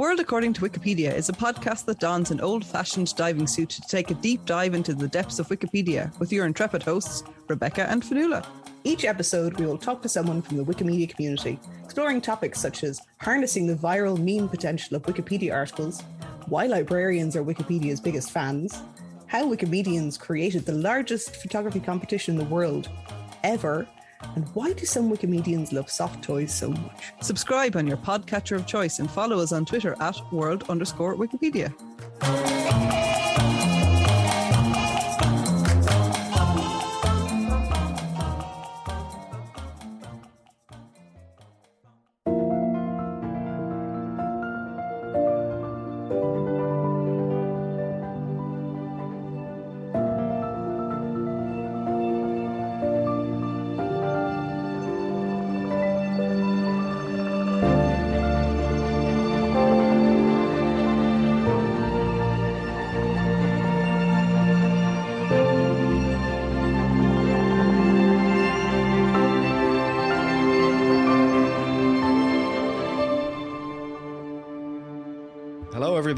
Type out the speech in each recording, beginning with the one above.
World According to Wikipedia is a podcast that dons an old fashioned diving suit to take a deep dive into the depths of Wikipedia with your intrepid hosts, Rebecca and Fionnuala. Each episode, we will talk to someone from the Wikimedia community, exploring topics such as harnessing the viral meme potential of Wikipedia articles, why librarians are Wikipedia's biggest fans, how Wikimedians created the largest photography competition in the world ever, and why do some Wikimedians love soft toys so much? Subscribe on your podcatcher of choice and follow us on Twitter at world underscore Wikipedia.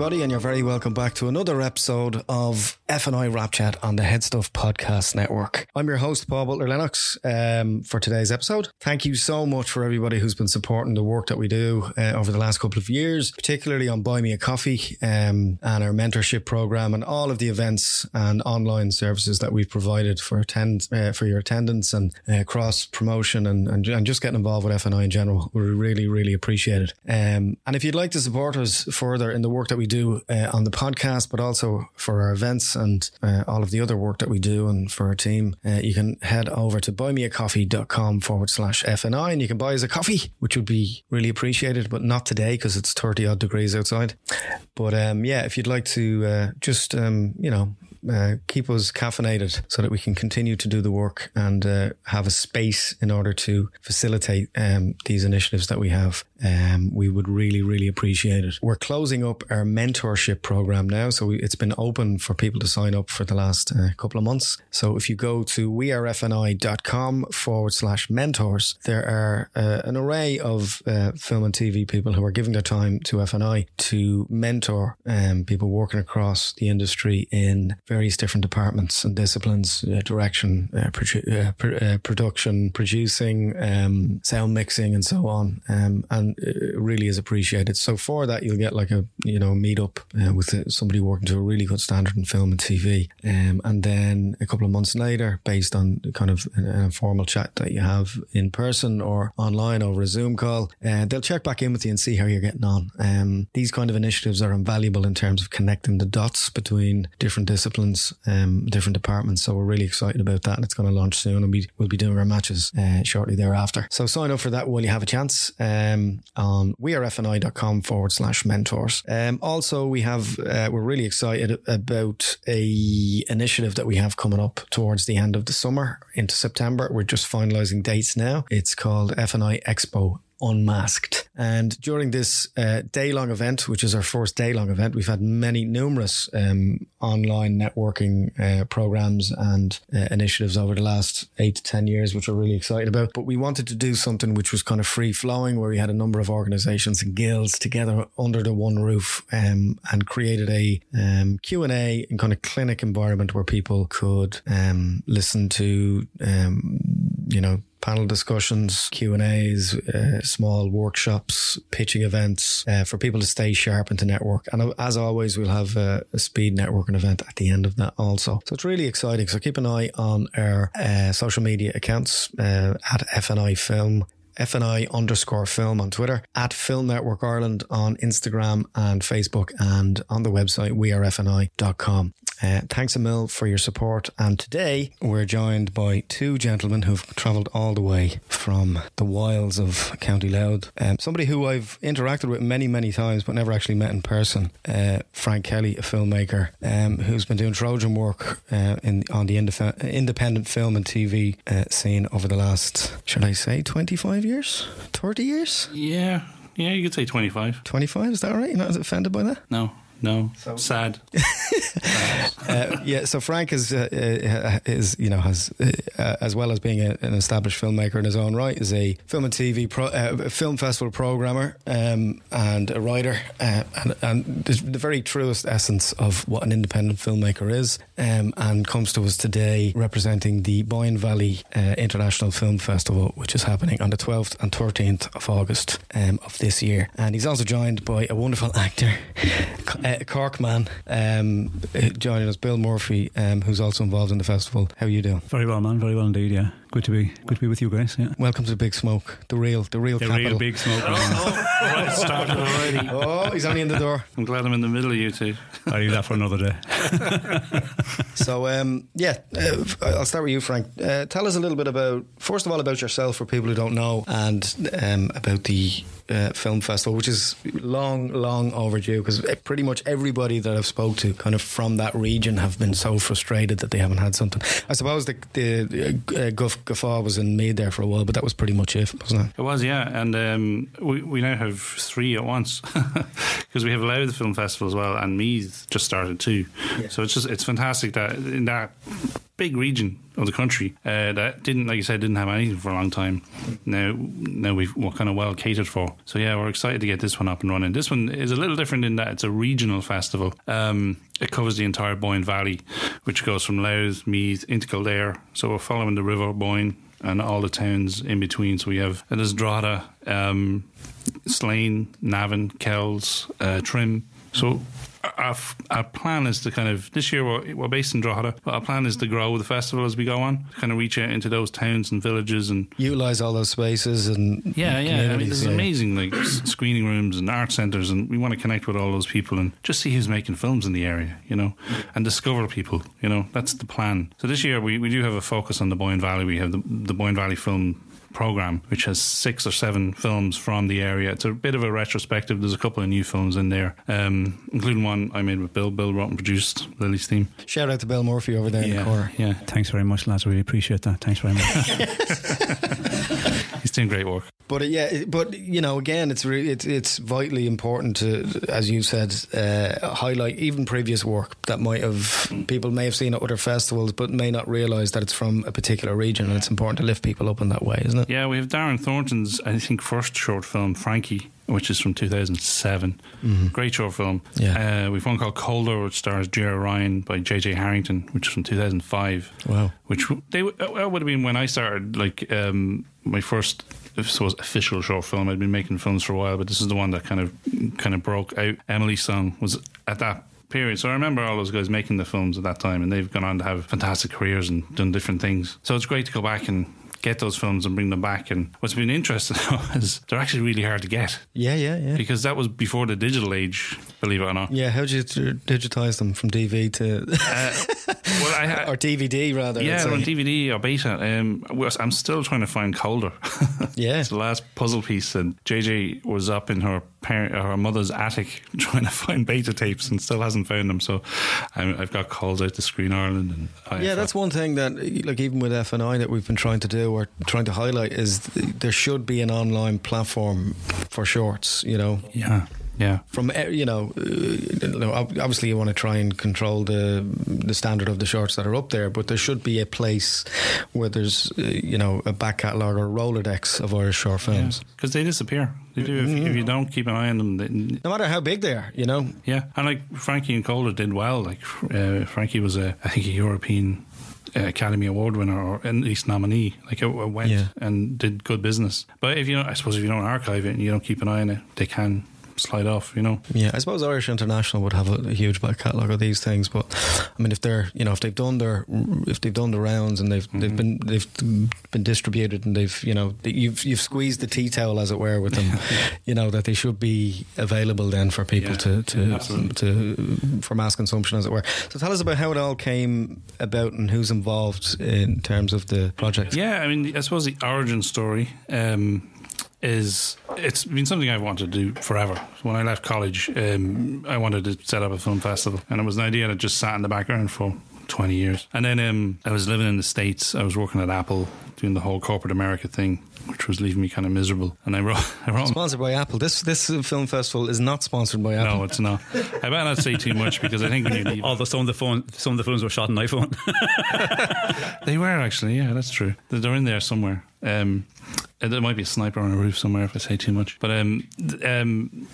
Everybody, and you're very welcome back to another episode of FNI Wrap Chat on the Headstuff Podcast Network. I'm your host, Paul Butler Lennox, um, for today's episode. Thank you so much for everybody who's been supporting the work that we do uh, over the last couple of years, particularly on Buy Me a Coffee um, and our mentorship program and all of the events and online services that we've provided for attend uh, for your attendance and uh, cross promotion and, and and just getting involved with F&I in general. We really, really appreciate it. Um, and if you'd like to support us further in the work that we do uh, on the podcast, but also for our events and uh, all of the other work that we do and for our team, uh, you can head over to buymeacoffee.com forward slash FNI and you can buy us a coffee, which would be really appreciated, but not today because it's 30 odd degrees outside. But um, yeah, if you'd like to uh, just, um, you know, uh, keep us caffeinated so that we can continue to do the work and uh, have a space in order to facilitate um, these initiatives that we have. Um, we would really, really appreciate it. We're closing up our mentorship program now. So we, it's been open for people to sign up for the last uh, couple of months. So if you go to wearefni.com forward slash mentors, there are uh, an array of uh, film and TV people who are giving their time to FNI to mentor um, people working across the industry in various different departments and disciplines, uh, direction, uh, produ- uh, pr- production, producing, um, sound mixing, and so on. Um, it really is appreciated. So for that, you'll get like a you know meet up uh, with uh, somebody working to a really good standard in film and TV, um, and then a couple of months later, based on kind of an, an informal chat that you have in person or online over a Zoom call, uh, they'll check back in with you and see how you're getting on. Um, these kind of initiatives are invaluable in terms of connecting the dots between different disciplines, um, different departments. So we're really excited about that, and it's going to launch soon, and we will be doing our matches uh, shortly thereafter. So sign up for that while you have a chance um, on wearefni.com forward slash mentors. Um, also, we have uh, we're really excited about a initiative that we have coming up towards the end of the summer into September. We're just finalising dates now. It's called FNI Expo unmasked. And during this uh, day long event, which is our first day long event, we've had many numerous um, online networking uh, programs and uh, initiatives over the last eight to 10 years, which we're really excited about. But we wanted to do something which was kind of free flowing, where we had a number of organizations and guilds together under the one roof um, and created a um, Q&A and kind of clinic environment where people could um, listen to, um, you know, panel discussions, Q and A's, uh, small workshops, pitching events uh, for people to stay sharp and to network. And as always, we'll have a, a, speed networking event at the end of that also. So it's really exciting. So keep an eye on our uh, social media accounts uh, at FNI Film. FNI underscore film on Twitter, at Film Network Ireland on Instagram and Facebook, and on the website wearefni.com. Uh, thanks a mil for your support. And today we're joined by two gentlemen who've travelled all the way from the wilds of County Louth. Um, somebody who I've interacted with many, many times, but never actually met in person. Uh, Frank Kelly, a filmmaker um, who's been doing Trojan work uh, in on the indif- independent film and TV uh, scene over the last, should I say, twenty five years, thirty years, Yeah, yeah, you could say 25. twenty five. Is that right? You're not offended by that? No, no. so. Sad. uh, yeah, so Frank is uh, uh, is you know has uh, as well as being a, an established filmmaker in his own right, is a film and TV pro, uh, film festival programmer um, and a writer, uh, and, and the, very truest essence of what an independent filmmaker is, um, and comes to us today representing the Boyne Valley uh, International Film Festival, which is happening on the twelfth and thirteenth of August um, of this year, and he's also joined by a wonderful actor, uh, Cork man. Um, uh, joining us, Bill Murphy, um, who's also involved in the festival. How are you doing? Very well, man. Very well indeed. Yeah, good to be good to be with you guys. Yeah, Welcome to the Big Smoke, the real, the real the capital. real big smoke. man. right, it started already. Oh, he's only in the door. I'm glad I'm in the middle of you two. I'll leave that for another day. So, um, yeah, uh, I'll start with you, Frank. Uh, tell us a little bit about, first of all, about yourself for people who don't know, and um, about the uh, film festival, which is long, long overdue because pretty much everybody that I've spoke to, kind of from that region, have been so frustrated that they haven't had something. I suppose the the uh, Guth Gafa was in Meath there for a while, but that was pretty much it, wasn't it? It was, yeah, and um, we we now have three at once because we have allowed the Film Festival as well, and Meath just started too. So it's just it's fantastic that in that big region of the country uh, that didn't, like you said, didn't have anything for a long time. Now, now we've we're kind of well catered for. So yeah, we're excited to get this one up and running. This one is a little different in that it's a regional festival. Um, it covers the entire Boyne Valley, which goes from Louth, Meath into Kildare. So we're following the River Boyne and all the towns in between. So we have it is um, Slane, Navan, Kells, uh, Trim. So our, our plan is to kind of this year we're, we're based in Drogheda, but our plan is to grow the festival as we go on, to kind of reach out into those towns and villages and Utilize all those spaces and yeah, yeah. I mean, there's yeah. amazing like screening rooms and art centres, and we want to connect with all those people and just see who's making films in the area, you know, and discover people. You know, that's the plan. So this year we, we do have a focus on the Boyne Valley. We have the the Boyne Valley Film program which has six or seven films from the area it's a bit of a retrospective there's a couple of new films in there um, including one I made with Bill Bill wrote and produced Lily's theme Shout out to Bill Murphy over there in the corner. yeah Thanks very much, lads. We really appreciate that. Thanks very much. doing great work But uh, yeah, but you know, again, it's really it's it's vitally important to, as you said, uh, highlight even previous work that might have people may have seen at other festivals, but may not realise that it's from a particular region, and it's important to lift people up in that way, isn't it? Yeah, we have Darren Thornton's, I think, first short film, Frankie, which is from 2007. Great short film. Yeah. Uh, we've one called Colder, which stars Jerry Ryan by J.J. Harrington, which is from 2005. Wow. Which they would have been when I started, like, um, my first. Suppose official short film. I'd been making films for a while, but this is the one that kind of kind of broke out. Emily's song was at that period. So I remember all those guys making the films at that time, and they've gone on to have fantastic careers and done different things. So it's great to go back and get those films and bring them back. And what's been interesting is they're actually really hard to get Yeah, yeah, yeah. because that was before the digital age, believe it or not. Yeah, how did you digitize them from DV to Well, I ha- or DVD rather? Yeah, on DVD or beta. Um, I'm still trying to find Colder. Yeah. it's the last puzzle piece, and JJ was up in her parent, her mother's attic trying to find beta tapes and still hasn't found them. So I'm, I've got calls out to Screen Ireland, and I, Yeah, that's one thing that, like, even with FNI that we've been trying to do or trying to highlight is th- there should be an online platform for shorts. You know, yeah, yeah. from eh, you know, uh, you know, ob- obviously you want to try and control the the standard of the shorts that are up there, but there should be a place where there's uh, you know a back catalogue or a Rolodex of Irish short films. Because they disappear. They do. If, if you don't keep an eye on them, they, No matter how big they are, you know. Yeah, and like Frankie and Colder did well. Like uh, Frankie was a, I think, a European uh, Academy Award winner or at least nominee. Like it, it went Yeah. and did good business. But if you don't, I suppose if you don't archive it and you don't keep an eye on it, they can slide off. You know. Yeah, I suppose Irish International would have a, a huge back catalogue of these things, but I mean, if they're you know if they've done their if they've done the rounds and they've they've been they've been distributed and they've you know you've you've squeezed the tea towel as it were with them, you know that they should be available then for people Yeah, to to, yeah, to for mass consumption as it were. So tell us about how it all came about and who's involved in terms of the project. Yeah, I mean, I suppose the origin story um, is it's been something I've wanted to do forever. When I left college, um, I wanted to set up a film festival, and it was an idea that just sat in the background for. 20 years. And then um, I was living in the States. I was working at Apple doing the whole corporate America thing, which was leaving me kind of miserable. And I wrote, I wrote Sponsored by Apple. This this film festival is not sponsored by Apple. no, it's not. I better not say too much because I think when you leave, Although some of the phone, some of the films were shot on iPhone. They were actually, yeah, that's true. They're they're in there somewhere. Um, uh, there might be a sniper on a roof somewhere if I say too much. But um, um,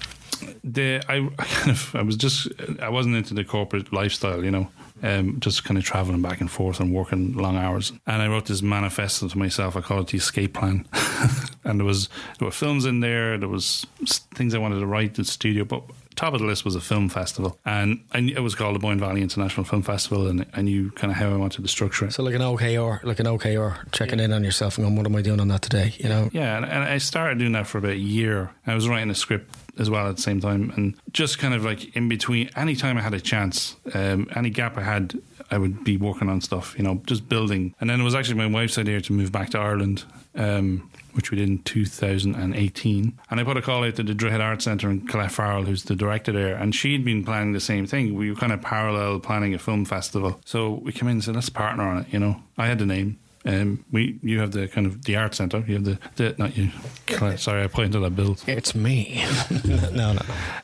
the I, I kind of I was just I wasn't into the corporate lifestyle, you know. Um, just kind of traveling back and forth and working long hours. And I wrote this manifesto to myself. I call it the escape plan. and there was there were films in there. There was things I wanted to write in the studio, but top of the list was a film festival, and I knew, it was called the Boyne Valley International Film Festival, and I knew kind of how I wanted to structure it. So like an OKR, like an OKR, checking in on yourself and going, what am I doing on that today? You know, Yeah, and, and I started doing that for about a year. I was writing a script as well at the same time, and just kind of like in between, any time I had a chance, um, any gap I had, I would be working on stuff, you know, just building. And then it was actually my wife's idea to move back to Ireland. Um, which we did in 2018. And I put a call out to the Droichead Arts Centre in Colette Farrell, who's the director there, and she'd been planning the same thing. We were kind of parallel planning a film festival. So we came in and said, let's partner on it, you know. I had the name. Um, we, you have the kind of the art centre. You have the, the not you. Colette, sorry, I pointed at Bill. it's me. no, no.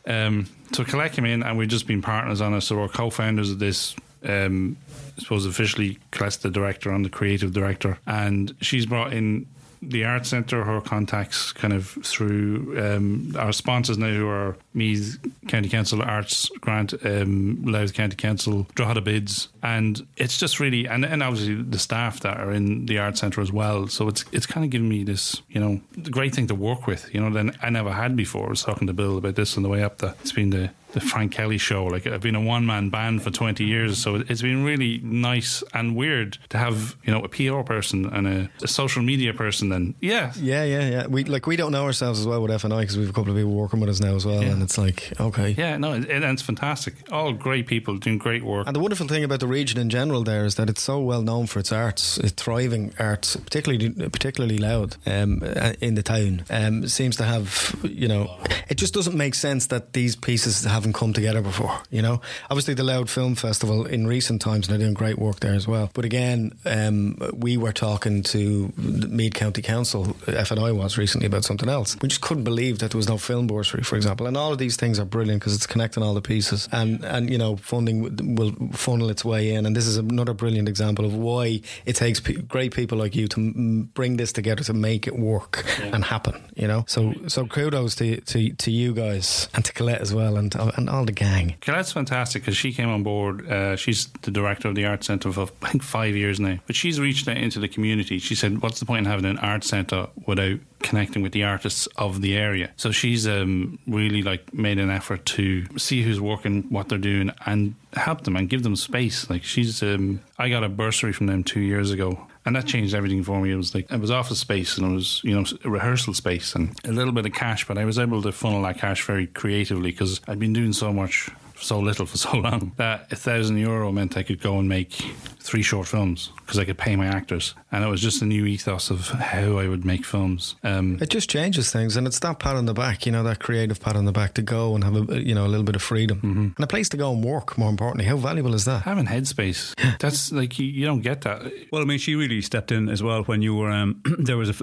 Um, so Colette came in, and we've just been partners on it. So we're co-founders of this. Um, I suppose officially, Colette's the director. I'm the creative director, and she's brought in the art centre, her contacts kind of through um, our sponsors now, who are Meath County Council Arts Grant, um, Louth County Council, Drogheda Bids, and it's just really, and, and obviously the staff that are in the art centre as well. So it's it's kind of given me this, you know, great thing to work with, you know, that I never had before. I was talking to Bill about this on the way up. That it's been the the Frank Kelly show. Like I've been a one man band for twenty years, so it's been really nice and weird to have you know a PR person and a, a social media person. And yeah, Yeah, yeah, yeah. We like we don't know ourselves as well with FNI because we've a couple of people working with us now as well, Yeah. and it's like okay. yeah, no, it, and it's fantastic. All great people doing great work. And the wonderful thing about the region in general there is that it's so well known for its arts, its thriving arts, particularly particularly Louth um, uh, in the town. Um, seems to have, you know, it just doesn't make sense that these pieces haven't come together before. You know, obviously the Louth Film Festival in recent times and they're doing great work there as well. But again, um, we were talking to Meath County Council, FNI was recently about something else. We just couldn't believe that there was no film bursary, for example. And all of these things are brilliant because it's connecting all the pieces, and and you know funding will funnel its way in. And this is another brilliant example of why it takes great people like you to m- bring this together to make it work and happen. You know, so so kudos to to, to you guys and to Colette as well, and and all the gang. Colette's fantastic because she came on board. Uh, she's the director of the art centre for I think five years now. But she's reached out into the community. She said, "What's the point in having an art centre without connecting with the artists of the area?" So she's um, really like made an effort to see who's working, what they're doing, and help them and give them space. Like she's, um, I got a bursary from them two years ago. And that changed everything for me. It was like it was office space and it was you know rehearsal space and a little bit of cash, but I was able to funnel that cash very creatively because I'd been doing so much so little for so long that a thousand euro meant I could go and make three short films because I could pay my actors, and it was just a new ethos of how I would make films. Um, It just changes things, and it's that pat on the back, you know, that creative pat on the back to go and have a you know a little bit of freedom and a place to go and work. More importantly, how valuable is that? having headspace, that's like you, you don't get that. Well, I mean, she really stepped in as well when you were. Um, there was a,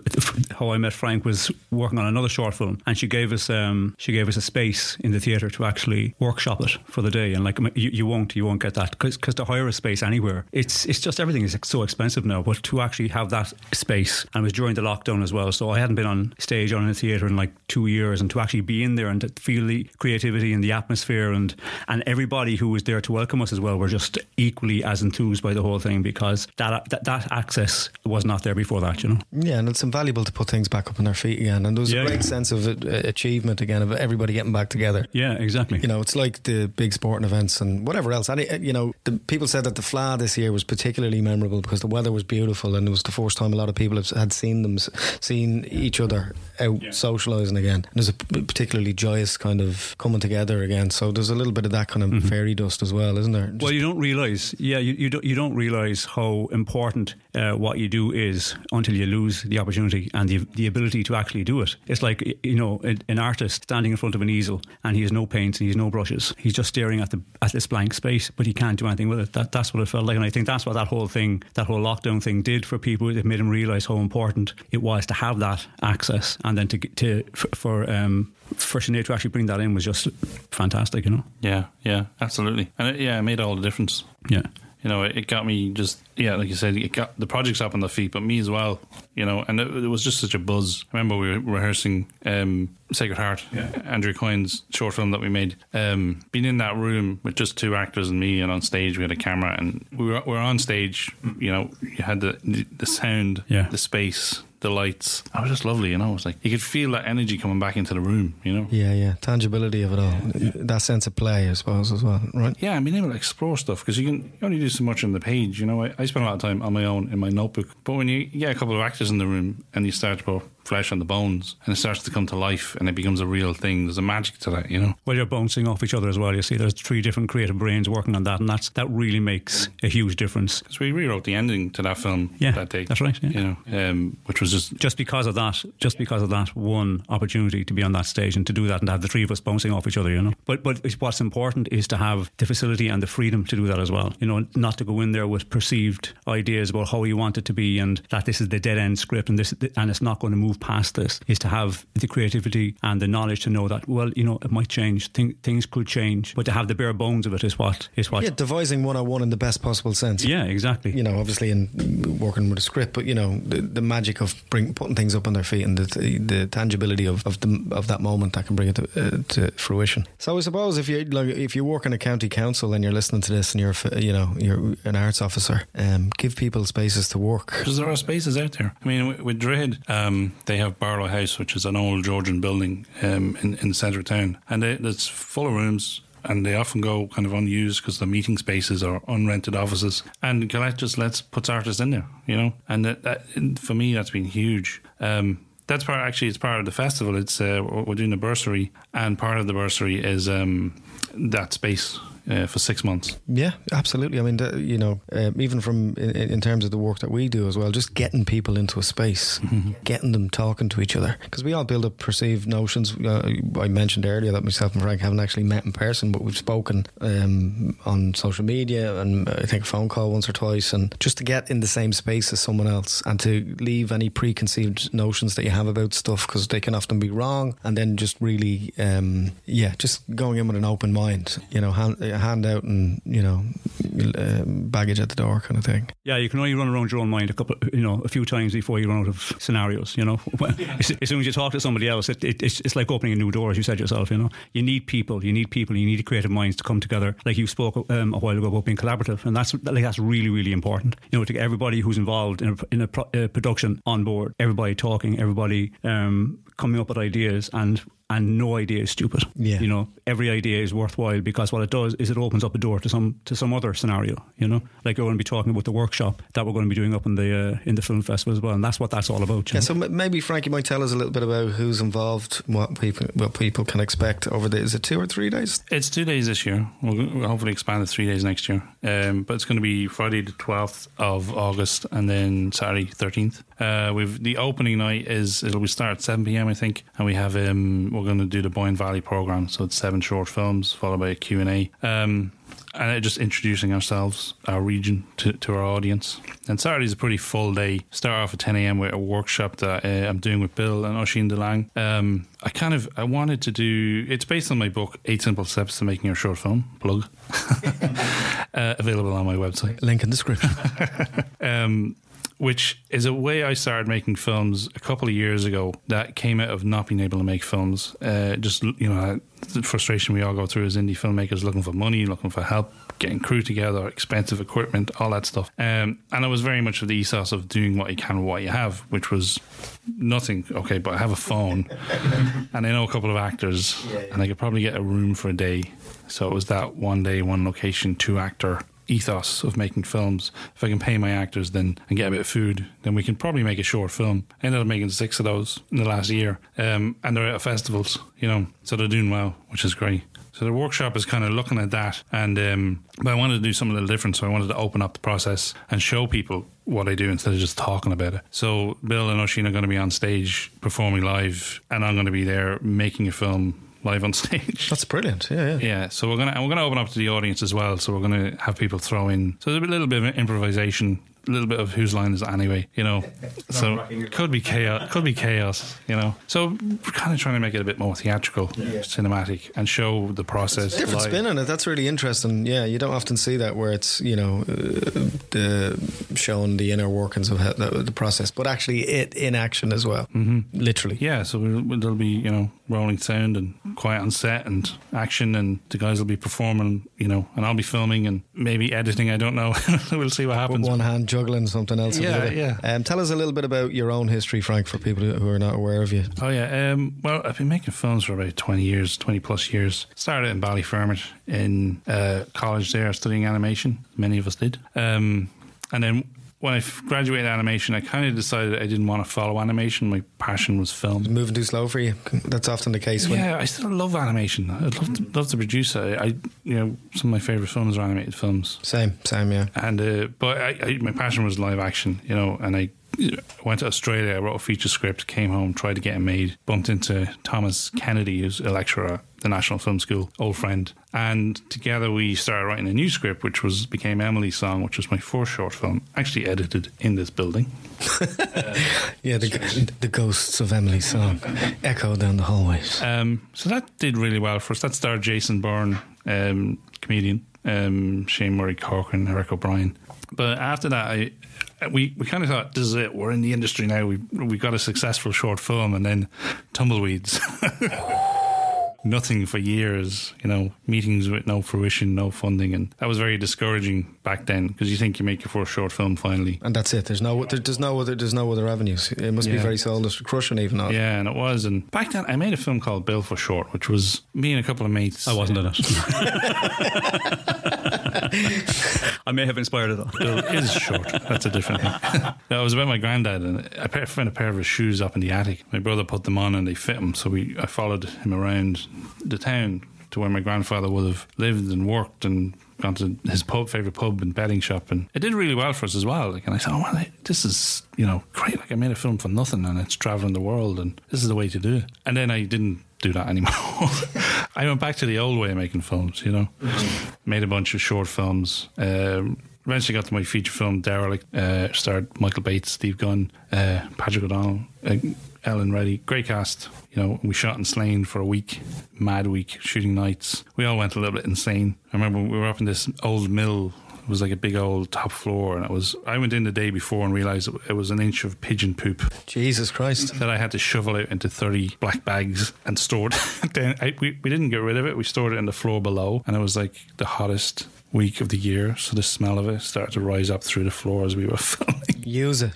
how I met Frank was working on another short film, and she gave us um, she gave us a space in the theatre to actually workshop it for the day. And like you, you won't you won't get that because to hire a space anywhere, it's it's just everything is so expensive now. But to actually have that space, and it was during the lockdown as well, so I hadn't been on stage on a theatre in like two years, and to actually be in there and to feel the creativity and the atmosphere, and and everybody who was there to welcome us as well were just equally as enthused by the whole thing because that that, that access was not there before that, you know. Yeah, and it's invaluable to put things back up on their feet again, and there was Yeah, a great yeah. sense of uh, achievement again of everybody getting back together. Yeah, exactly. You know, it's like the big sporting events and whatever else. Any, you know, the people said that the Fleadh this year was particularly memorable because the weather was beautiful and it was the first time a lot of people have, had seen them, seen each other out socialising again. And there's a particularly joyous kind of coming together again. So there's a little bit of that kind of mm-hmm. fairy dust as well, isn't there? Just- Well, you don't realize, yeah, you, you don't you don't realize how important uh, what you do is until you lose the opportunity and the the ability to actually do it. It's like you know an, an artist standing in front of an easel and he has no paints and he has no brushes. He's just staring at the at this blank space, but he can't do anything with it. That that's what it felt like, and I think that's what that whole thing, that whole lockdown thing, did for people. It made them realize how important it was to have that access, and then to to for, for um. For Sinead to actually bring that in was just fantastic, you know. Yeah, yeah, absolutely. And it, yeah, it made all the difference. Yeah. You know, it, it got me just yeah, like you said, it got the project's up on the feet, but me as well. You know, and it, it was just such a buzz. I remember we were rehearsing um, Sacred Heart, Andrew Coyne's short film that we made. Um, being in that room with just two actors and me, and on stage we had a camera, and we were we were on stage. You know, you had the the, the sound, Yeah. the space, the lights. It was just lovely. You know, it was like you could feel that energy coming back into the room. You know. yeah, yeah, tangibility of it all, that sense of play, I suppose, as well, right? Yeah, and being able to explore stuff because you can you only do so much on the page. You know, I, I spend a lot of time on my own in my notebook. But when you get a couple of actors in the room and you start to put flesh on the bones and it starts to come to life and it becomes a real thing, there's a magic to that. You know. Well, you're bouncing off each other as well. You see, there's three different creative brains working on that, and that's that really makes a huge difference. Because we rewrote the ending to that film Yeah, that day. that's right, yeah. You know, um, which was just Just because of that, just because of that one opportunity to be on that stage and to do that, and to have the three of us bouncing off each other, you know. But but it's- what's important is to have the facility and the freedom to do that as well. You know, not to go in there with perceived ideas about how you want it to be, and that this is the dead end script, and this and it's not going to move past this. Is to have the creativity and the knowledge to know that well, you know, it might change, Thing, things could change, but to have the bare bones of it is what is what. Yeah, devising 101 in the best possible sense. Yeah, exactly. you know, obviously in working with a script, but you know, the, the magic of bring, putting things up on their feet and the, the, the tangibility of, of the of that moment that can bring it to, uh, to fruition. So I suppose if you like, if you work in a county council and you're listening to this and you're you know you're an arts officer, um, give people spaces to work. because there are spaces out there. I mean, with, with Droichead, um, they have Barlow House, which is an old Georgian building um, in, in the centre of town, and it, it's full of rooms. And they often go kind of unused because the meeting spaces are unrented offices. And Colette just lets puts artists in there, you know. And that, that for me, that's been huge. Um, that's part actually. It's part of the festival. It's uh, we're doing a bursary, and part of the bursary is um, that space uh, for six months. Yeah, absolutely. I mean, you know, uh, even from in, in terms of the work that we do as well, just getting people into a space, getting them talking to each other, because we all build up perceived notions. Uh, I mentioned earlier that myself and Frank haven't actually met in person, but we've spoken um, on social media and uh, I think a phone call once or twice, and just to get in the same space as someone else and to leave any preconceived notions that you have about stuff because they can often be wrong, and then just really, um, yeah, just going in with an open mind, you know, hand, hand out and you know, uh, baggage at the door kind of thing. Yeah, you can only run around your own mind a couple, you know, a few times before you run out of scenarios. You know, as, as soon as you talk to somebody else, it, it, it's, it's like opening a new door, as you said yourself. You know, you need people, you need people, you need creative minds to come together. Like you spoke um, a while ago about being collaborative, and that's like that's really, really important. You know, to get everybody who's involved in a, in a pro, uh, production on board, everybody talking, everybody um, coming up with ideas, and and no idea is stupid. Yeah. you know, every idea is worthwhile because what it does is it opens up a door to some to some other scenario. You know, like we're going to be talking about the workshop that we're going to be doing up in the uh, in the film festival as well, and that's what that's all about. Yeah, know? so maybe Frank, you might tell us a little bit about who's involved, what people what people can expect over the is it two or three days? It's two days this year. We'll, we'll hopefully expand it three days next year. Um, but it's going to be Friday the twelfth of August and then Saturday thirteenth. Uh, we've the opening night is it'll be start at seven pm I think, and we have um, we're going to do the Boyne Valley program. So it's seven short films followed by a Q and A. Um, and just introducing ourselves, our region to, to our audience. And Saturday's a pretty full day. Start off at 10 a.m. with a workshop that uh, I'm doing with Bill and Oisin DeLang. Um, I kind of I wanted to do. It's based on my book, Eight Simple Steps to Making Your Short Film. Plug. uh, available on my website. Link in the description. um, which is a way I started making films a couple of years ago that came out of not being able to make films. Uh, just, you know, the frustration we all go through as indie filmmakers looking for money, looking for help, getting crew together, expensive equipment, all that stuff. Um, and it was very much of the ethos of doing what you can with what you have, which was nothing. Okay, but I have a phone and I know a couple of actors and I could probably get a room for a day. So it was that one day, one location, two actor ethos of making films. If I can pay my actors then and get a bit of food, then we can probably make a short film. I ended up making six of those in the last year, um, and they're at festivals, you know, so they're doing well, which is great. So the workshop is kind of looking at that, and um, but I wanted to do something a little different. So I wanted to open up the process and show people what I do instead of just talking about it. So Bill and Oisin are going to be on stage performing live, and I'm going to be there making a film live on stage. That's brilliant. Yeah, yeah. Yeah, so we're gonna we're gonna open up to the audience as well. So we're gonna have people throw in. So there's a little bit of improvisation, little bit of whose line is it anyway, you know. so could be chaos, could be chaos, you know. So we're kind of trying to make it a bit more theatrical, cinematic, and show the process. Different live. spin on it. That's really interesting. Yeah, you don't often see that where it's you know uh, the showing the inner workings of how, the, the process, but actually it in action as well, mm-hmm. literally. Yeah, so we'll, we'll- there'll be you know rolling sound and quiet on set and action, and the guys will be performing, you know, and I'll be filming and maybe editing. I don't know. we'll see what With happens. one hand juggling something else. Yeah, yeah. Um, tell us a little bit about your own history, Frank, for people who are not aware of you. Oh yeah. Um, well, I've been making films for about twenty years, twenty plus years. Started in Ballyfermot in uh, college there, studying animation. Many of us did. Um, and then when I graduated animation, I kind of decided I didn't want to follow animation. My passion was film. Moving too slow for you. That's often the case. When, Yeah, I still love animation. I'd love to, love to produce it. I, you know, some of my favorite films are animated films. Same, same. Yeah. And uh, but I, I, my passion was live action, you know, and I went to Australia. I wrote a feature script, came home, tried to get it made. Bumped into Thomas Kennedy, who's a lecturer at the National Film School, old friend, and together we started writing a new script, which was became Emily's Song, which was my first short film, actually edited in this building. Yeah, the, the ghosts of Emily's song echo down the hallways. Um, so that did really well for us. That starred Jason Byrne, um, comedian, um, Shane Murray Corcoran, Eric O'Brien. But after that, I we, we kind of thought this is it. We're in the industry now. We we got a successful short film, and then tumbleweeds. Nothing for years, you know, meetings with no fruition, no funding, and that was very discouraging back then because you think you make your first short film finally, And that's it. There's no, there, there's no other, there's no other avenues. It must be very soul crushing, even. Though. yeah, and it was. And back then, I made a film called Bill for Short, which was me and a couple of mates. I wasn't in it. I may have inspired it though. Bill is short. That's a different thing. no, it was about my granddad, and I found a pair of his shoes up in the attic. My brother put them on, and they fit him. So we, I followed him around the town to where my grandfather would have lived and worked, and gone to his pub, favorite pub and betting shop, and it did really well for us as well. Like, and I thought, oh, well, this is you know great. Like, I made a film for nothing, and it's traveling the world, and this is the way to do it. And then I didn't do that anymore. I went back to the old way of making films. You know, made a bunch of short films. Um, eventually got to my feature film Derelict. Uh, starred Michael Bates, Steve Gunn, uh, Patrick O'Donnell, uh, Ellen Reddy. Great cast. You know, we shot in Slane for a week, mad week, shooting nights. We all went a little bit insane. I remember we were up in this old mill. It was like a big old top floor, and it was. I went in the day before and realized it- was an inch of pigeon poop Jesus Christ. that I had to shovel out into 30 black bags and stored. then I, we, we didn't get rid of it. We stored it in the floor below, and it was like the hottest week of the year. So the smell of it started to rise up through the floor as we were filming. Use it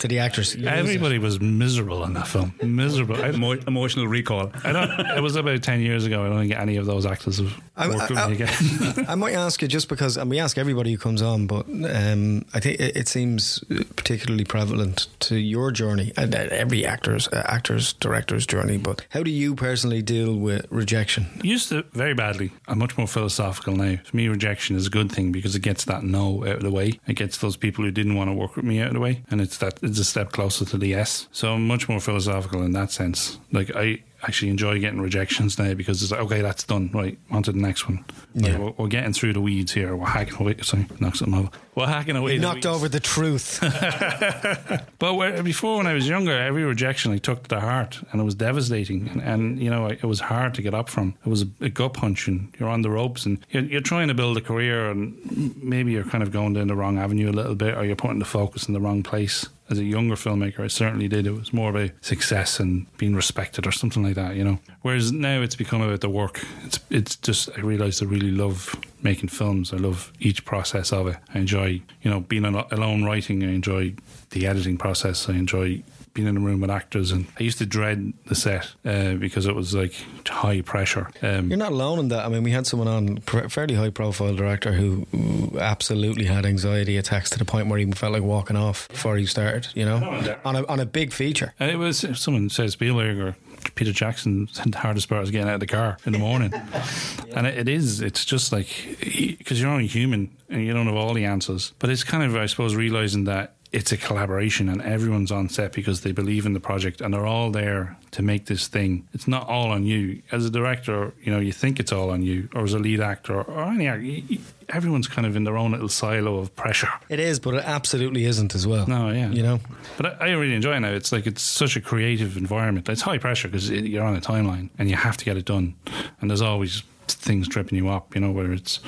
to the actors. Use it. Everybody was miserable in that film. Miserable. I, Emo- emotional recall. I don't. It was about ten years ago. I don't think any of those actors have I- worked with I- me again. I might ask you just because, and we ask everybody who comes on, but um, I think it, it seems particularly prevalent to your journey and every actor's, uh, actor's, director's journey. But how do you personally deal with rejection? used to very badly. I'm much more philosophical now. For me, rejection is a good thing because it gets that no out of the way. It gets those people who didn't want to work with me out of the way, and it's that it's a step closer to the yes. So I'm much more philosophical in that sense. Like I, actually enjoy getting rejections now because it's like, okay, that's done. Right, on to the next one. Like, Yeah. we're, we're getting through the weeds here. We're hacking away. Sorry, knock something over. We're hacking away. the Knocked weeds. over the truth. But where, before, when I was younger, every rejection I took to the heart, and it was devastating. And, and you know, it was hard to get up from. It was a, a gut punch, and you're on the ropes, and you're, you're trying to build a career, and maybe you're kind of going down the wrong avenue a little bit, or you're putting the focus in the wrong place. As a younger filmmaker, I certainly did. It was more about success and being respected, or something like that, you know. Whereas now it's become about the work. It's it's just I realised I really love making films. I love each process of it. I enjoy, you know, being alone writing. I enjoy the editing process. I enjoy being in a room with actors. And I used to dread the set uh, because it was like high pressure. Um, You're not alone in that. I mean, we had someone on, fairly high profile director, who absolutely had anxiety attacks to the point where he felt like walking off before he started, you know, on a, on a big feature. and it was someone says Spielberg or Peter Jackson said the hardest part is getting out of the car in the morning, and it, it is. It's just like because you're only human and you don't have all the answers. But it's kind of, I suppose, realizing that it's a collaboration and everyone's on set because they believe in the project and they're all there to make this thing. It's not all on you. As a director, you know, you think it's all on you, or as a lead actor, or any actor, everyone's kind of in their own little silo of pressure. It is, but it absolutely isn't as well. No, yeah. You know? But I, I really enjoy it now. It's like it's such a creative environment. It's high pressure because you're on a timeline and you have to get it done. And there's always things tripping you up, you know, whether it's,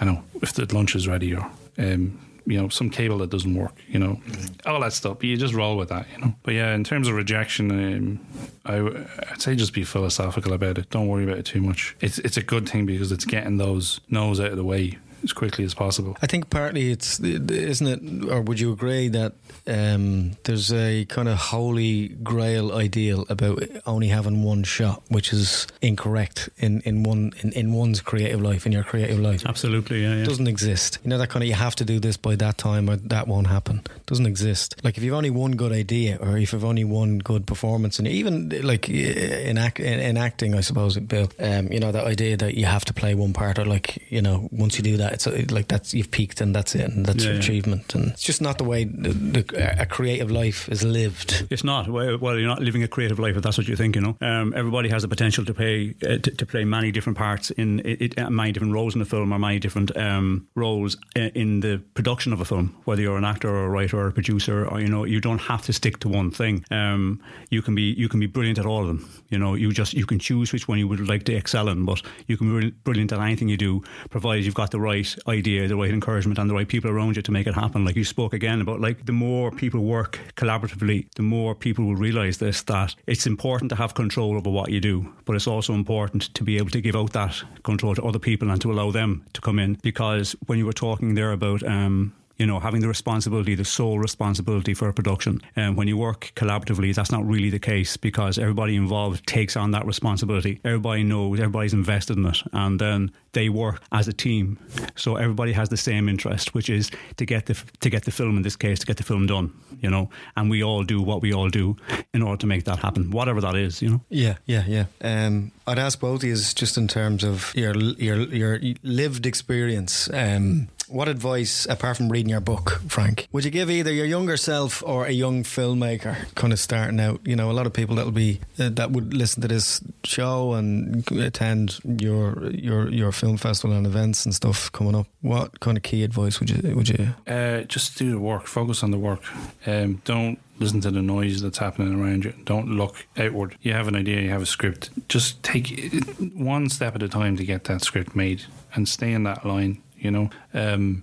I know, if the lunch is ready or, um, you know, some cable that doesn't work, you know, all that stuff. You just roll with that, you know. But yeah, in terms of rejection, um, I, would say just be philosophical about it. Don't worry about it too much. It's it's a good thing because it's getting those no's out of the way as quickly as possible. I think partly it's, isn't it, or would you agree that um, there's a kind of holy grail ideal about only having one shot, which is incorrect in, in one in, in one's creative life, in your creative life. Absolutely, yeah, yeah. doesn't exist. You know that kind of you have to do this by that time or that won't happen. Doesn't exist. Like if you've only one good idea or if you've only one good performance, and even like in act in, in acting, I suppose, Bill, um, you know that idea that you have to play one part or like you know once you do that, it's uh, like that's you've peaked and that's it and that's Yeah, your yeah. achievement, and it's just not the way the, the, a creative life is lived. It's not. Well, you're not living a creative life if that's what you think. You know, um, everybody has the potential to play uh, to, to play many different parts in it, it, uh, many different roles in the film, or many different um, roles in the production of a film. Whether you're an actor or a writer or a producer, or you know, you don't have to stick to one thing. Um, you can be you can be brilliant at all of them. You know, you just you can choose which one you would like to excel in, but you can be brilliant at anything you do, provided you've got the right idea, the right encouragement, and the right people around you to make it happen. Like you spoke again about, like the more people work collaboratively, the more people will realise this that it's important to have control over what you do, but it's also important to be able to give out that control to other people and to allow them to come in. Because when you were talking there about um, you know, having the responsibility, the sole responsibility for a production. And when you work collaboratively, that's not really the case because everybody involved takes on that responsibility. Everybody knows, everybody's invested in it, and then they work as a team. So everybody has the same interest, which is to get the to get the film in this case, to get the film done. You know, and we all do what we all do in order to make that happen, whatever that is. You know. Yeah, yeah, yeah. Um, I'd ask both of you just in terms of your your your lived experience. Um, what advice, apart from reading your book, Frank, would you give either your younger self or a young filmmaker, kind of starting out? You know, a lot of people that'll be uh, that would listen to this show and attend your your your film festival and events and stuff coming up. What kind of key advice would you would you? Uh, just do the work. Focus on the work. Um, don't listen to the noise that's happening around you. Don't look outward. You have an idea. You have a script. Just take one step at a time to get that script made and stay in that line. You know, um,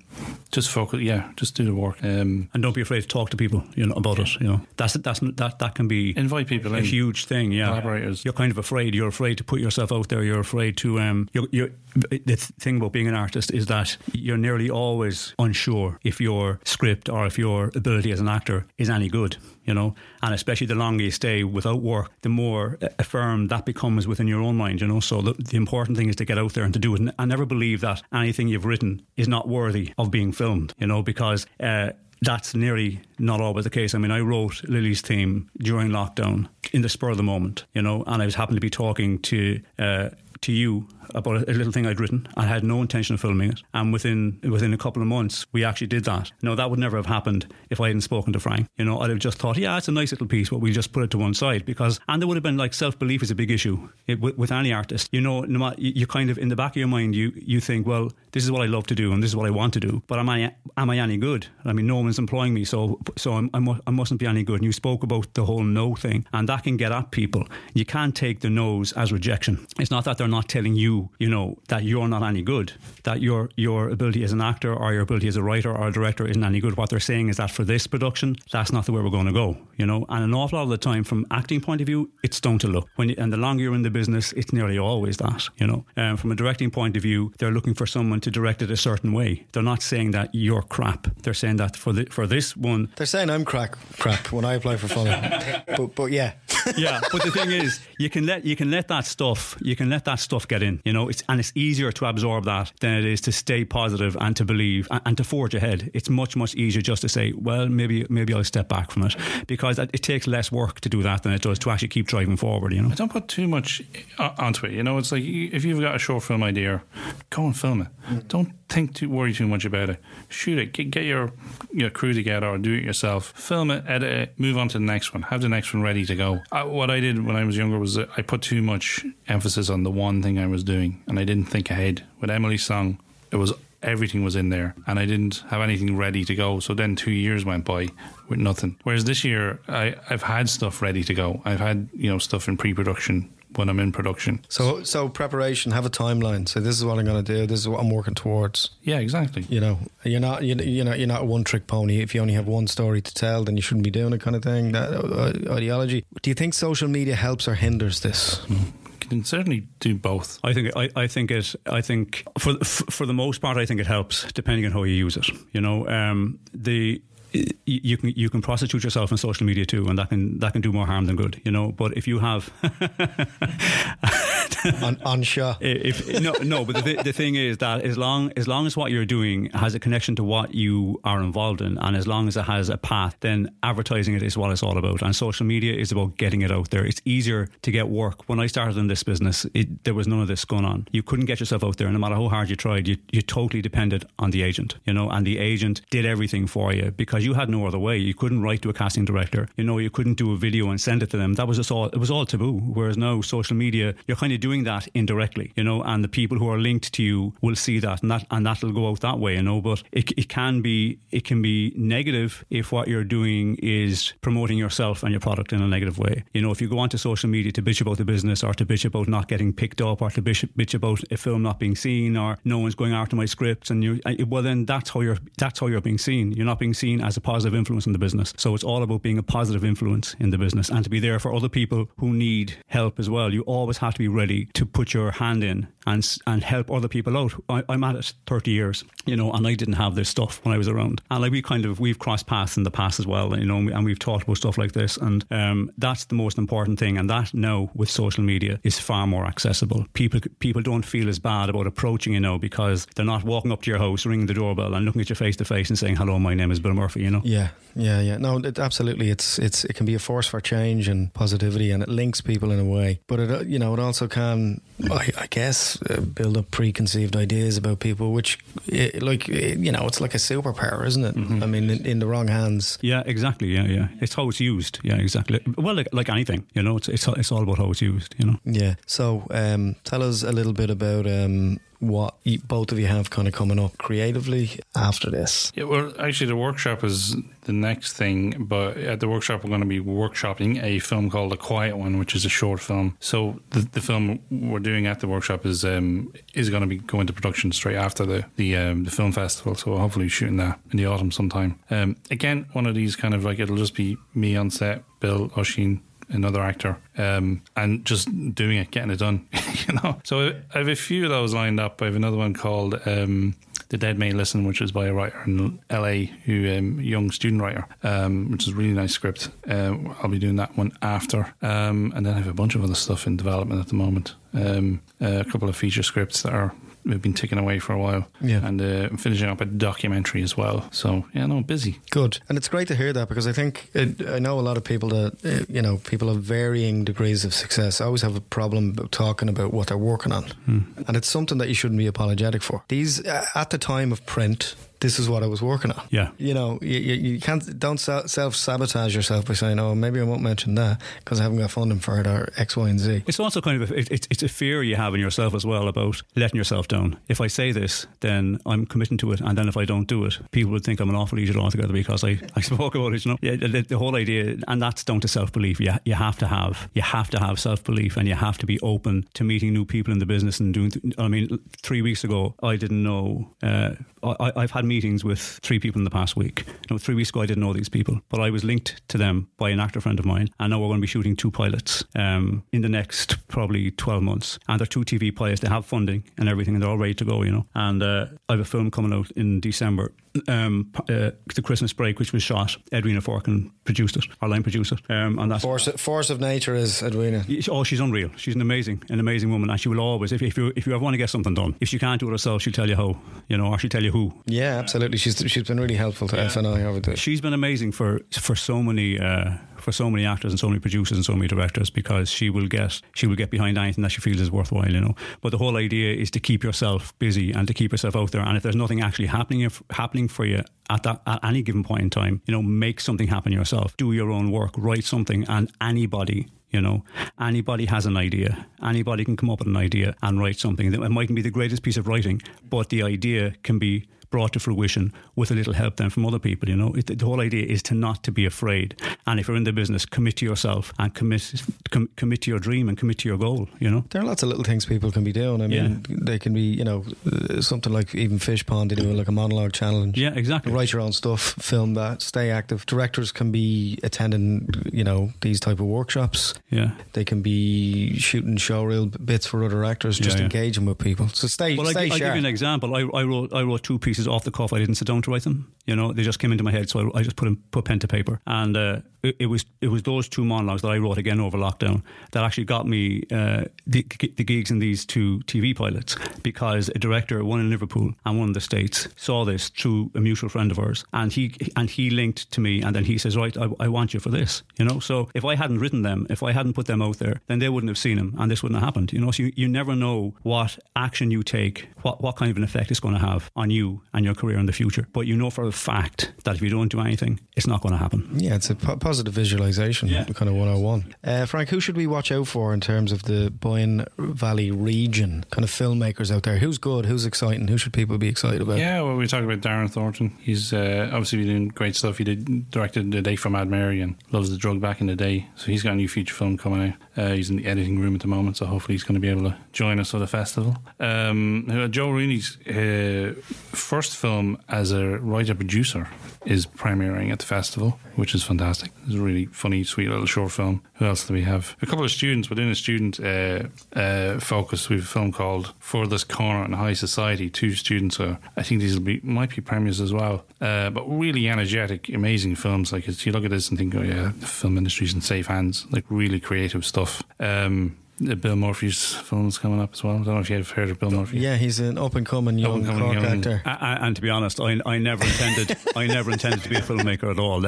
just focus. Yeah, just do the work. Um, And don't be afraid to talk to people, you know, about it. You know, that's that's that that can be invite people a in. huge thing. Yeah, Collaborators. You're kind of afraid. You're afraid to put yourself out there. You're afraid to. Um, you're, you're, the thing about being an artist is that you're nearly always unsure if your script or if your ability as an actor is any good. You know, and especially the longer you stay without work, the more affirmed that becomes within your own mind. You know, so the, the important thing is to get out there and to do it. And I never believe that anything you've written is not worthy of being filmed. You know, because. Uh, that's nearly not always the case. I mean, I wrote Lily's theme during lockdown in the spur of the moment, you know, and I was happened to be talking to uh, to you about a little thing I'd written. I had no intention of filming it, and within within a couple of months, we actually did that. No, that would never have happened if I hadn't spoken to Frank. You know, I'd have just thought, yeah, it's a nice little piece, but we'll just put it to one side because, and there would have been like self belief is a big issue it, with, with, any artist. You know, no matter, you, kind of in the back of your mind, you you think, well, this is what I love to do and this is what I want to do, but am I am I any good? I mean, no one's employing me, so so I'm, I'm, I mustn't be any good. And you spoke about the whole no thing, and that can get at people. You can't take the no's as rejection. It's not that they're not telling you, you know, that you're not any good, that your your ability as an actor or your ability as a writer or a director isn't any good. What they're saying is that for this production, that's not the way we're going to go, you know. And an awful lot of the time, from acting point of view, it's down to look. When you, and the longer you're in the business, it's nearly always that, you know. Um, from a directing point of view, they're looking for someone to direct it a certain way. They're not saying that you're crap. They're saying that for the, for this one, they're saying I'm crack crap when I apply for funding. but but yeah, yeah. But the thing is, you can let you can let that stuff you can let that stuff get in. You know, it's and it's easier to absorb that than it is to stay positive and to believe and, and to forge ahead. It's much much easier just to say, well, maybe maybe I'll step back from it because it takes less work to do that than it does to actually keep driving forward. You know, I don't put too much onto it. You know, it's like if you've got a short film idea, go and film it. Mm. Don't think too worry too much about it. Shoot it. Get, get your your crew together or do it yourself. Film it, edit it, move on to the next one. Have the next one ready to go. I, what I did when I was younger was I put too much emphasis on the one thing I was doing, and I didn't think ahead. With Emily's song, it was everything was in there and I didn't have anything ready to go. So then two years went by with nothing. Whereas this year I, I've had stuff ready to go. I've had, you know, stuff in pre production when I'm in production. So, so preparation, have a timeline. So this is what I'm going to do. This is what I'm working towards. Yeah, exactly. You know, you're not, you, you know, you're not a one trick pony. If you only have one story to tell, then you shouldn't be doing it, kind of thing. That uh, ideology. Do you think social media helps or hinders this? Mm can certainly do both. I think I, I think it I think for for the most part I think it helps depending on how you use it. You know, um, the you can you can prostitute yourself on social media too, and that can that can do more harm than good, you know. But if you have on, on show, if no no, but the, the thing is that as long as long as what you're doing has a connection to what you are involved in, and as long as it has a path, then advertising it is what it's all about. And social media is about getting it out there. It's easier to get work. When I started in this business, it, there was none of this going on. You couldn't get yourself out there, no matter how hard you tried. You you totally depended on the agent, you know, and the agent did everything for you because because you had no other way. You couldn't write to a casting director. You know, you couldn't do a video and send it to them. That was just all. It was all taboo. Whereas now, social media, you're kind of doing that indirectly. You know, and the people who are linked to you will see that, and that and that'll go out that way. You know, but it, it can be it can be negative if what you're doing is promoting yourself and your product in a negative way. You know, if you go onto social media to bitch about the business or to bitch about not getting picked up or to bitch, bitch about a film not being seen or no one's going after my scripts, and you well then that's how you're that's how you're being seen. You're not being seen as as a positive influence in the business. So it's all about being a positive influence in the business and to be there for other people who need help as well. You always have to be ready to put your hand in and and help other people out. I, am at it 30 years, you know, and I didn't have this stuff when I was around. And like we kind of we've crossed paths in the past as well, you know, and we've talked about stuff like this. And um, that's the most important thing. And that now with social media is far more accessible. People people don't feel as bad about approaching you now because they're not walking up to your house, ringing the doorbell, and looking at you face to face and saying, "Hello, my name is Bill Murphy." You know. Yeah, yeah, yeah. No, it, absolutely. It's it's it can be a force for change and positivity, and it links people in a way. But it you know it also can, I, I guess, uh, build up preconceived ideas about people, which it, like it, you know it's like a superpower, isn't it? Mm-hmm. I mean, in, in, the wrong hands. Yeah, exactly. Yeah, yeah. It's how it's used. Yeah, exactly. Well, like, like anything, you know, it's, it's it's all about how it's used. You know. Yeah. So, um, tell us a little bit about um, what you, both of you have kind of coming up creatively after this. Yeah, well, actually, the workshop is the next thing, but at the workshop, we're going to be workshopping a film called The Quiet One, which is a short film. So the, the film we're doing at the workshop is um, is going to be going to production straight after the the, um, the film festival. So hopefully shooting that in the autumn sometime. Um, again, one of these kind of like it'll just be me on set, Bill, Oisín, another actor, um, and just doing it, getting it done. you know. So I have a few of those lined up. I have another one called um, "The Dead May Listen," which is by a writer in LA, who um, young student writer, um, which is a really nice script. Uh, I'll be doing that one after, um, and then I have a bunch of other stuff in development at the moment. Um, a couple of feature scripts that are we've been ticking away for a while. Yeah. and uh, I'm finishing up a documentary as well. So yeah, no, busy. Good, and it's great to hear that because I think it, I know a lot of people that uh, you know people of varying degrees of success always have a problem talking about what they're working on, and it's something that you shouldn't be apologetic for. These uh, at the time of print. This is what I was working on. Yeah. you know, you, you, can't don't self sabotage yourself by saying, "Oh, maybe I won't mention that because I haven't got funding for it," or X, Y, and Z. It's also kind of a, it, it's a fear you have in yourself as well about letting yourself down. If I say this, then I'm committing to it, and then if I don't do it, people would think I'm an awful idiot altogether because I, I spoke about it. You know, yeah, the, the whole idea, and that's down to self belief. You you have to have you have to have self belief, and you have to be open to meeting new people in the business and doing. I mean, three weeks ago, I didn't know. Uh, I, I've had meetings with three people in the past week. You know, three weeks ago, I didn't know these people, but I was linked to them by an actor friend of mine, and now we're going to be shooting two pilots um, in the next probably 12 months. And they're two TV pilots. They have funding and everything, and they're all ready to go, you know. And uh, I have a film coming out in December. Um, uh, the Christmas break, which was shot, Edwina Forkin produced it, our line produced it, um, and that's Force, force of nature is Edwina. Oh, she's unreal. She's an amazing, an amazing woman, and she will always, if, if you if you ever want to get something done, if she can't do it herself, she'll tell you how, you know, or she'll tell you who. Yeah, absolutely. She's she's been really helpful to FNI over the. She's been amazing for for so many. Uh, for so many actors and so many producers and so many directors because she will get she will get behind anything that she feels is worthwhile, you know. But the whole idea is to keep yourself busy and to keep yourself out there. And if there's nothing actually happening happening for you at that at any given point in time, you know, make something happen yourself. Do your own work, write something, and anybody you know, anybody has an idea. Anybody can come up with an idea and write something. It mightn't be the greatest piece of writing, but the idea can be brought to fruition with a little help then from other people. You know, it, the whole idea is to not to be afraid. And if you're in the business, commit to yourself and commit com, commit to your dream and commit to your goal. You know, there are lots of little things people can be doing. I mean, yeah. they can be, you know, uh, something like even Fishpond. They do like a monologue challenge. Yeah, exactly. Write your own stuff, film that, stay active. Directors can be attending, you know, these type of workshops. Yeah, they can be shooting showreel bits for other actors, just yeah, yeah. engaging with people. So stay. Well, stay I, I'll give you an example. I, I wrote I wrote two pieces off the cuff. I didn't sit down to write them. You know, they just came into my head, so I, I just put put pen to paper, and uh, it, was it was those two monologues that I wrote again over lockdown that actually got me uh, the, the gigs in these two TV pilots because a director, one in Liverpool and one in the States, saw this through a mutual friend of ours, and he and he linked to me, and then he says, right, I, I want you for this. You know, so if I hadn't written them, if I hadn't put them out there, then they wouldn't have seen them, and this wouldn't have happened. You know, so you, you never know what action you take, what what kind of an effect it's going to have on you and your career in the future. But you know for a fact that if you don't do anything, it's not going to happen. Yeah, it's a po- positive visualization, yeah. kind of 101. Uh, Frank, who should we watch out for in terms of the Boyne Valley region? Kind of filmmakers out there. Who's good? Who's exciting? Who should people be excited about? Yeah, well, we talked about Darren Thornton. He's uh, obviously been doing great stuff. He did directed The Day for Mad Mary and Loves the Drug back in the day. So he's got a new feature film coming out. Uh, he's in the editing room at the moment, so hopefully he's going to be able to join us for the festival. Um, Joe Rooney's uh, first film as a writer producer is premiering at the festival, which is fantastic. It's a really funny, sweet little short film. Who else do we have? A couple of students within a student uh, uh, focus. We have a film called For This Corner in High Society. Two students are. I think these will be might be premieres as well. Uh, but really energetic, amazing films. Like you look at this and think, oh yeah, the film industry's in safe hands. Like really creative stuff. Um, Uh, Bill Murphy's films coming up as well. I don't know if you've heard of Bill Murphy. Yeah, he's an up and coming young Cork young. actor. And, and to be honest, I, I never intended I never intended to be a filmmaker at all.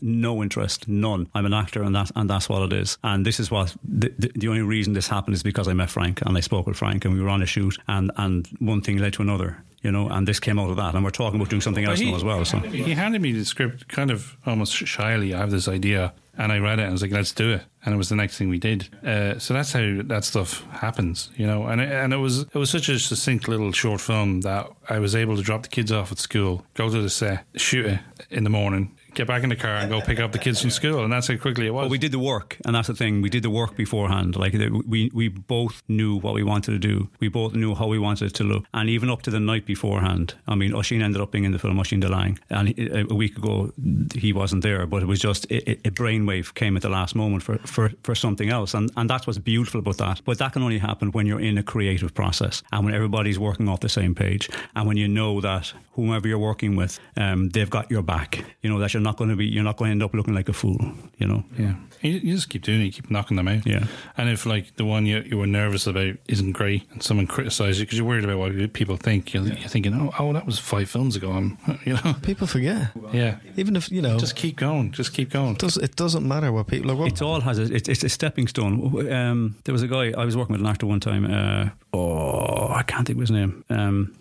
No interest, none. I'm an actor, and that and that's what it is. And this is what the, the, the only reason this happened is because I met Frank and I spoke with Frank and we were on a shoot, and and one thing led to another you know, and this came out of that. And we're talking about doing something else he, now as well. So he handed me the script kind of almost shyly. I have this idea, and I read it and I was like, let's do it. And it was the next thing we did. Uh, so that's how that stuff happens, you know. And it, and it was it was such a succinct little short film that I was able to drop the kids off at school, go to the set, shoot it in the morning, get back in the car and go pick up the kids from school, and that's how quickly it was. Well, we did the work, and that's the thing. We did the work beforehand. Like we we both knew what we wanted to do. We both knew how we wanted it to look, and even up to the night beforehand. I mean, Oisín ended up being in the film, Oisín Delang, and a week ago he wasn't there, but it was just a, a brainwave came at the last moment for, for, for something else, and and that's what's beautiful about that. But that can only happen when you're in a creative process and when everybody's working off the same page, and when you know that whomever you're working with, um, they've got your back. You know that you're not going to be you're not going to end up looking like a fool. You know. Yeah. You, you just keep doing it, you keep knocking them out. Yeah. And if like the one you, you were nervous about isn't great and someone criticises you because you're worried about what people think, you're, you're thinking, oh, oh, that was five films ago. I'm, you know. People forget. Yeah. Even if, you know, Just keep going. Just keep going. it, does, it doesn't matter what people like. What, It's all has a, it's, it's a stepping stone. Um, there was a guy I was working with an actor one time. Uh, oh, I can't think of his name. Um,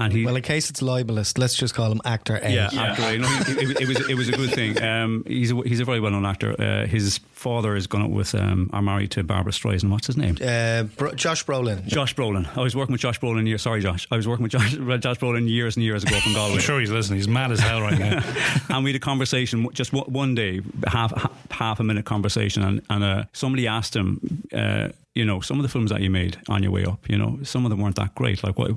and he well, in case it's libelous, let's just call him actor A. Yeah, actor. You know, it, it, it was it was a good thing. Um, he's a, he's a very well known actor. Uh, his father is gone out with um, are married to Barbra Streisand. What's his name? Uh, Bro- Josh Brolin. Josh Brolin. I was working with Josh Brolin years. Sorry, Josh. I was working with Josh, Josh Brolin years and years ago from Galway. I'm sure he's listening. He's mad as hell right now. and we had a conversation just one- one day, half half a minute conversation, and, and uh, somebody asked him, uh, you know, some of the films that you made on your way up, you know, some of them weren't that great. Like, what,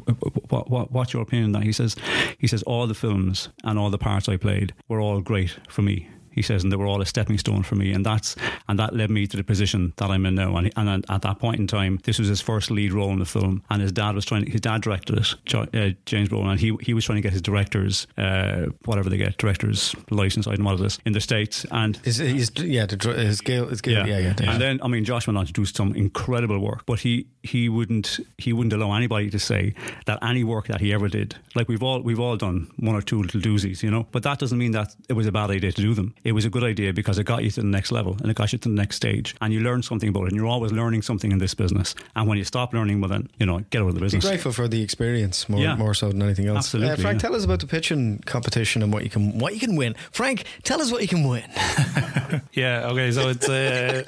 what, what what's your opinion? on That he says, he says all the films and all the parts I played were all great for me. He says, and they were all a stepping stone for me, and that's and that led me to the position that I'm in now. And, and at that point in time, this was his first lead role in the film, and his dad was trying. His dad directed it, uh, James Brolin, and he he was trying to get his directors, uh, whatever they get, directors license, I don't know what it is, in the states, and Is, he's, yeah, the, his scale, his scale, yeah, yeah. yeah, and then I mean, Josh went on to do some incredible work, but he he wouldn't he wouldn't allow anybody to say that any work that he ever did, like we've all we've all done one or two little doozies, you know. But that doesn't mean that it was a bad idea to do them. It was a good idea because it got you to the next level and it got you to the next stage, and you learned something about it. And you're always learning something in this business. And when you stop learning, well, then you know, get out of the business Be business. grateful for the experience more, Yeah. more so than anything else. Absolutely, Uh, Frank, yeah. tell us about the pitching competition and what you can what you can win. Frank, tell us what you can win. Yeah. Okay. So it's uh,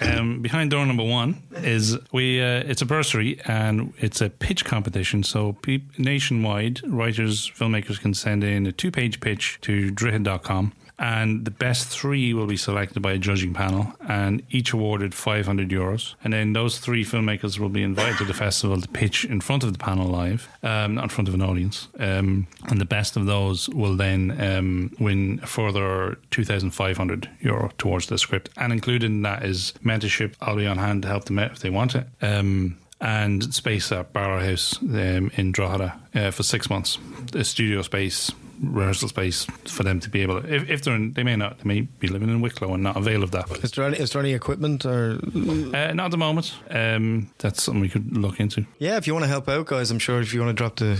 um, behind door number one is we. Uh, it's a bursary and it's a pitch competition. So pe- nationwide, writers, filmmakers can send in a two-page pitch to droichead.com. And the best three will be selected by a judging panel, and each awarded 500 euros. And then those three filmmakers will be invited to the festival to pitch in front of the panel live, um, not in front of an audience. Um, and the best of those will then um, win a further 2,500 euro towards the script. And included in that is mentorship. I'll be on hand to help them out if they want it. Um, and space at Barrow House um, in Drogheda uh, for six months. A studio space, rehearsal space for them to be able to. If, if they're in, they may not, they may be living in Wicklow and not avail of that. Is there any, is there any equipment or Uh, not at the moment. Um, that's something we could look into. yeah? If you want to help out, guys, I'm sure if you want to drop the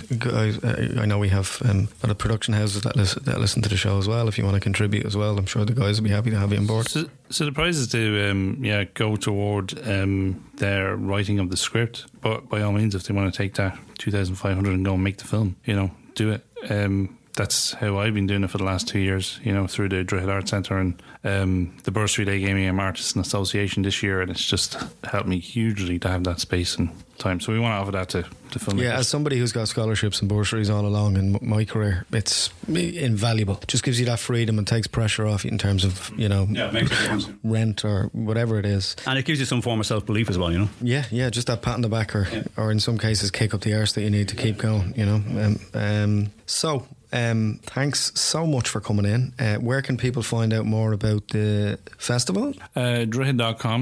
uh, I know we have um, a lot of production houses that listen, that listen to the show as well. If you want to contribute as well, I'm sure the guys will be happy to have you on board. So, so the prizes do, um, yeah, go toward um, their writing of the script. But by all means, if they want to take that two thousand five hundred and go and make the film, you know, do it. Um, that's how I've been doing it for the last two years, you know, through the Drogheda Art Centre and um, the bursary Day Gaming me I'm Artists and Association this year, and it's just helped me hugely to have that space and time. So we want to offer that to, to filmmakers. Yeah, as somebody who's got scholarships and bursaries all along in my career, it's invaluable. It just gives you that freedom and takes pressure off you in terms of you know Yeah, makes a rent or whatever it is. And it gives you some form of self belief as well, you know. Yeah, yeah, just that pat on the back, or or in some cases, kick up the arse that you need to keep going. You know. Um, um, so, um, thanks so much for coming in. Uh, where can people find out more about the festival? Uh.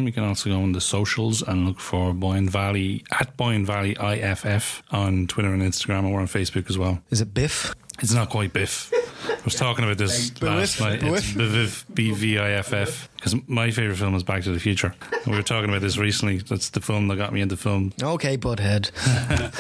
You can also go on the socials and look for Boyne Valley at Boyne Valley IFF on Twitter and Instagram, or on Facebook as well. Is it Biff? It's not quite Biff. I was talking about this Like last Biff? night. It's Biff? Biviv, B V I F F. Because my favourite film is Back to the Future. We were talking about this recently. That's the film that got me into film. Okay, Butthead.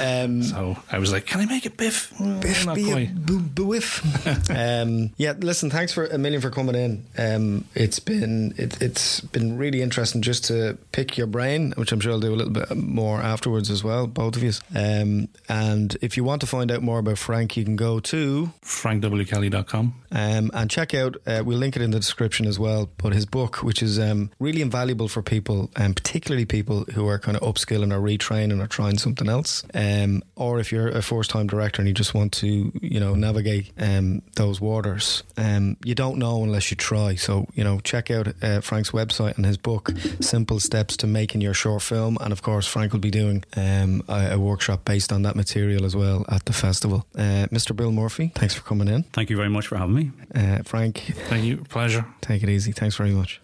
um, So I was like, can I make it Biff? Well, Biff not quite. biff. um, yeah, listen, thanks for a million for coming in. Um, it's been it, it's been really interesting just to pick your brain, which I'm sure I'll do a little bit more afterwards as well, both of you. Um, and if you want to find out more about Frank, you can go to FrankWKelly.com. um, and check out. Uh, we'll link it in the description as well. But his book, which is um, really invaluable for people, and particularly people who are kind of upskilling or retraining or trying something else, um, or if you're a first-time director and you just want to, you know, navigate um, those waters. Um, you don't know unless you try. So you know, check out uh, Frank's website and his book, "Simple Steps to Making Your Short Film." And of course, Frank will be doing um, a, a workshop based on that material as well at the festival. Uh, Mr. Bill Murphy, thanks for coming in. Thank you very much for having me. Uh, Frank, Thank you. Pleasure. take it easy. Thanks very much.